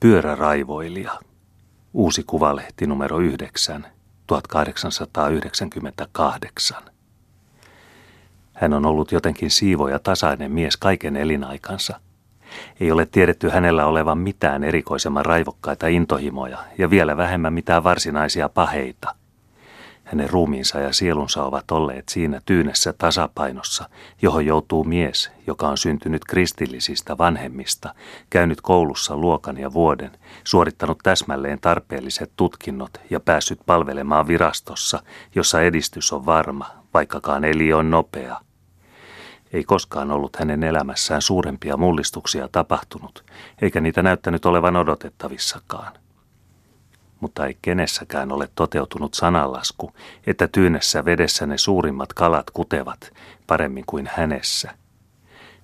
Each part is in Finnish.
Pyöräraivoilija. Uusi kuvalehti numero 9, 1898. Hän on ollut jotenkin siivo ja tasainen mies kaiken elinaikansa. Ei ole tiedetty hänellä olevan mitään erikoisemman raivokkaita intohimoja ja vielä vähemmän mitään varsinaisia paheita – hänen ruumiinsa ja sielunsa ovat olleet siinä tyynessä tasapainossa, johon joutuu mies, joka on syntynyt kristillisistä vanhemmista, käynyt koulussa luokan ja vuoden, suorittanut täsmälleen tarpeelliset tutkinnot ja päässyt palvelemaan virastossa, jossa edistys on varma, vaikkakaan eli on nopea. Ei koskaan ollut hänen elämässään suurempia mullistuksia tapahtunut, eikä niitä näyttänyt olevan odotettavissakaan mutta ei kenessäkään ole toteutunut sananlasku, että tyynessä vedessä ne suurimmat kalat kutevat paremmin kuin hänessä.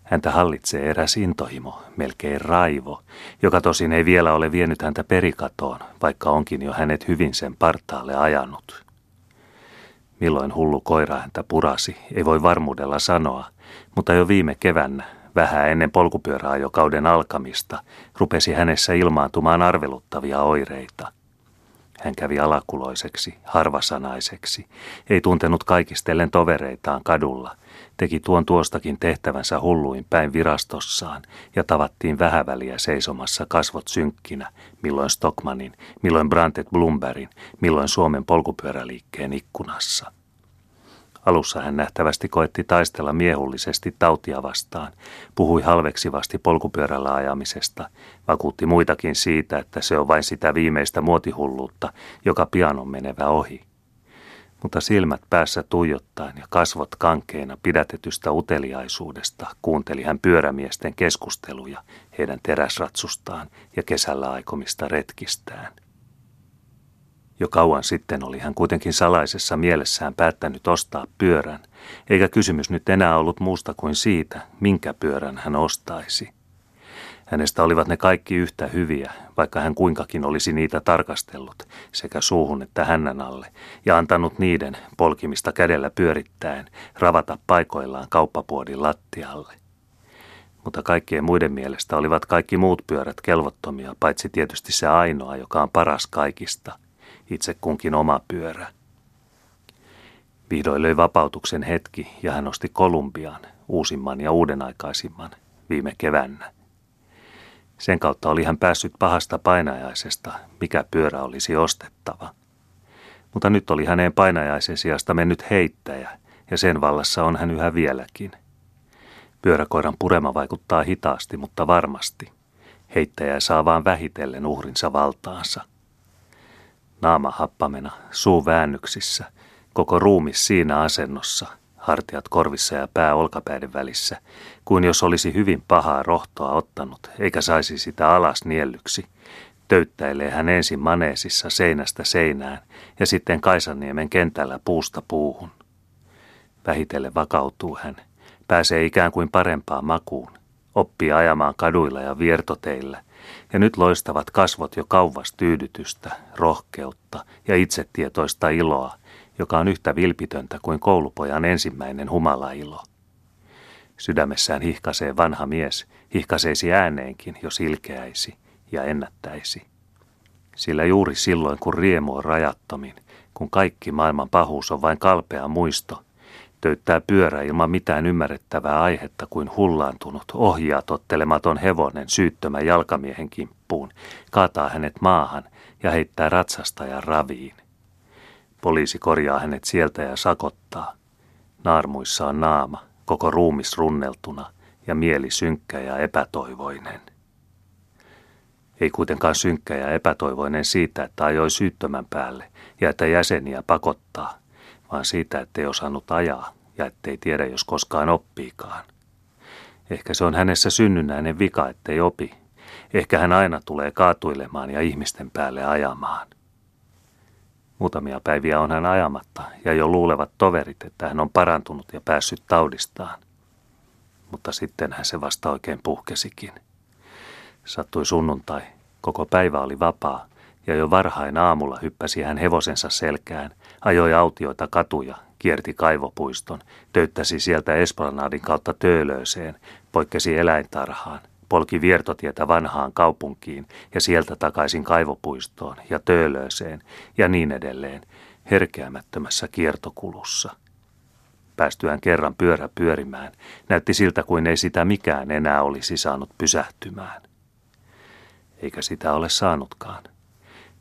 Häntä hallitsee eräs intohimo, melkein raivo, joka tosin ei vielä ole vienyt häntä perikatoon, vaikka onkin jo hänet hyvin sen partaalle ajanut. Milloin hullu koira häntä purasi, ei voi varmuudella sanoa, mutta jo viime kevännä, vähän ennen polkupyöräajokauden alkamista, rupesi hänessä ilmaantumaan arveluttavia oireita – hän kävi alakuloiseksi, harvasanaiseksi, ei tuntenut kaikistellen tovereitaan kadulla, teki tuon tuostakin tehtävänsä hulluin päin virastossaan ja tavattiin vähäväliä seisomassa kasvot synkkinä, milloin Stockmanin, milloin Brantet Blumbergin, milloin Suomen polkupyöräliikkeen ikkunassa. Alussa hän nähtävästi koetti taistella miehullisesti tautia vastaan, puhui halveksivasti polkupyörällä ajamisesta, vakuutti muitakin siitä, että se on vain sitä viimeistä muotihulluutta, joka pian on menevä ohi. Mutta silmät päässä tuijottaen ja kasvot kankeena pidätetystä uteliaisuudesta kuunteli hän pyörämiesten keskusteluja heidän teräsratsustaan ja kesällä aikomista retkistään. Jo kauan sitten oli hän kuitenkin salaisessa mielessään päättänyt ostaa pyörän, eikä kysymys nyt enää ollut muusta kuin siitä, minkä pyörän hän ostaisi. Hänestä olivat ne kaikki yhtä hyviä, vaikka hän kuinkakin olisi niitä tarkastellut, sekä suuhun että hännän alle, ja antanut niiden, polkimista kädellä pyörittäen, ravata paikoillaan kauppapuodin lattialle. Mutta kaikkien muiden mielestä olivat kaikki muut pyörät kelvottomia, paitsi tietysti se ainoa, joka on paras kaikista, itse kunkin oma pyörä. Vihdoin löi vapautuksen hetki ja hän osti Kolumbian, uusimman ja uudenaikaisimman, viime kevännä. Sen kautta oli hän päässyt pahasta painajaisesta, mikä pyörä olisi ostettava. Mutta nyt oli häneen painajaisen sijasta mennyt heittäjä, ja sen vallassa on hän yhä vieläkin. Pyöräkoiran purema vaikuttaa hitaasti, mutta varmasti. Heittäjä saa vaan vähitellen uhrinsa valtaansa naama happamena, suu väännyksissä, koko ruumis siinä asennossa, hartiat korvissa ja pää olkapäiden välissä, kuin jos olisi hyvin pahaa rohtoa ottanut, eikä saisi sitä alas niellyksi. Töyttäilee hän ensin maneesissa seinästä seinään ja sitten Kaisaniemen kentällä puusta puuhun. Vähitellen vakautuu hän, pääsee ikään kuin parempaan makuun, oppii ajamaan kaduilla ja viertoteillä – ja nyt loistavat kasvot jo kauvas tyydytystä, rohkeutta ja itsetietoista iloa, joka on yhtä vilpitöntä kuin koulupojan ensimmäinen humalailo. Sydämessään hihkasee vanha mies, hihkaseisi ääneenkin, jos ilkeäisi ja ennättäisi. Sillä juuri silloin, kun riemu on rajattomin, kun kaikki maailman pahuus on vain kalpea muisto – töyttää pyörä ilman mitään ymmärrettävää aihetta kuin hullaantunut, ohjaa tottelematon hevonen syyttömän jalkamiehen kimppuun, kaataa hänet maahan ja heittää ratsastajan raviin. Poliisi korjaa hänet sieltä ja sakottaa. Naarmuissa on naama, koko ruumis runneltuna ja mieli synkkä ja epätoivoinen. Ei kuitenkaan synkkä ja epätoivoinen siitä, että ajoi syyttömän päälle ja että jäseniä pakottaa, vaan siitä, ettei osannut ajaa ja ettei tiedä, jos koskaan oppiikaan. Ehkä se on hänessä synnynnäinen vika, ettei opi. Ehkä hän aina tulee kaatuilemaan ja ihmisten päälle ajamaan. Muutamia päiviä on hän ajamatta ja jo luulevat toverit, että hän on parantunut ja päässyt taudistaan. Mutta sittenhän se vasta oikein puhkesikin. Sattui sunnuntai, koko päivä oli vapaa ja jo varhain aamulla hyppäsi hän hevosensa selkään, ajoi autioita katuja, kierti kaivopuiston, töyttäsi sieltä Esplanadin kautta Töölööseen, poikkesi eläintarhaan, polki viertotietä vanhaan kaupunkiin ja sieltä takaisin kaivopuistoon ja töölööseen ja niin edelleen herkeämättömässä kiertokulussa. Päästyään kerran pyörä pyörimään, näytti siltä kuin ei sitä mikään enää olisi saanut pysähtymään. Eikä sitä ole saanutkaan.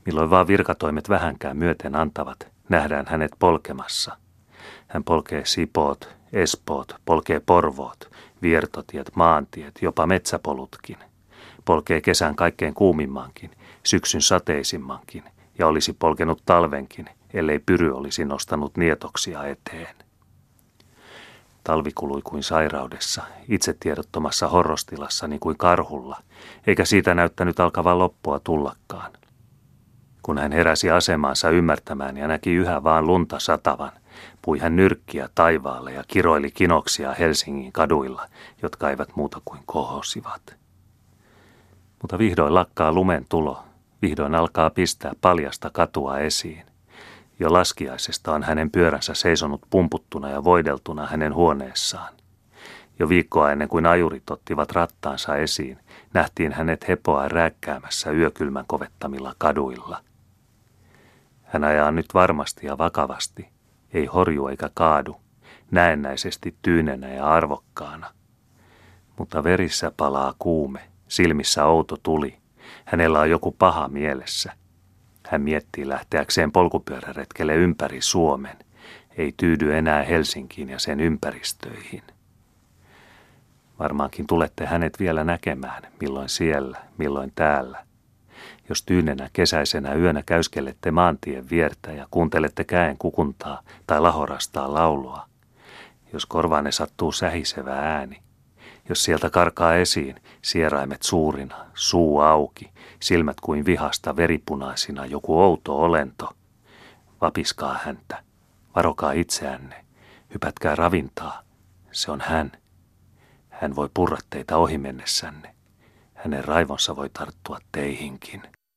Milloin vaan virkatoimet vähänkään myöten antavat, nähdään hänet polkemassa. Hän polkee Sipoot, Espoot, polkee Porvoot, viertotiet, maantiet, jopa metsäpolutkin. Polkee kesän kaikkein kuumimmankin, syksyn sateisimmankin, ja olisi polkenut talvenkin, ellei pyry olisi nostanut nietoksia eteen. Talvi kului kuin sairaudessa, itse tiedottomassa horrostilassa niin kuin karhulla, eikä siitä näyttänyt alkavan loppua tullakaan. Kun hän heräsi asemaansa ymmärtämään ja näki yhä vaan lunta satavan, pui hän nyrkkiä taivaalle ja kiroili kinoksia Helsingin kaduilla, jotka eivät muuta kuin kohosivat. Mutta vihdoin lakkaa lumen tulo, vihdoin alkaa pistää paljasta katua esiin. Jo laskiaisesta on hänen pyöränsä seisonut pumputtuna ja voideltuna hänen huoneessaan. Jo viikkoa ennen kuin ajurit ottivat rattaansa esiin, nähtiin hänet hepoa rääkkäämässä yökylmän kovettamilla kaduilla. Hän ajaa nyt varmasti ja vakavasti, ei horju eikä kaadu, näennäisesti tyynenä ja arvokkaana. Mutta verissä palaa kuume, silmissä outo tuli. Hänellä on joku paha mielessä. Hän miettii lähteäkseen polkupyöräretkelle ympäri Suomen. Ei tyydy enää Helsinkiin ja sen ympäristöihin. Varmaankin tulette hänet vielä näkemään, milloin siellä, milloin täällä. Jos tyynenä kesäisenä yönä käyskellette maantien viertä ja kuuntelette käen kukuntaa tai lahorastaa laulua. Jos korvaanne sattuu sähisevä ääni. Jos sieltä karkaa esiin sieraimet suurina, suu auki, silmät kuin vihasta veripunaisina joku outo olento. Vapiskaa häntä, varokaa itseänne, hypätkää ravintaa. Se on hän. Hän voi purra teitä ohi mennessänne. Hänen raivonsa voi tarttua teihinkin.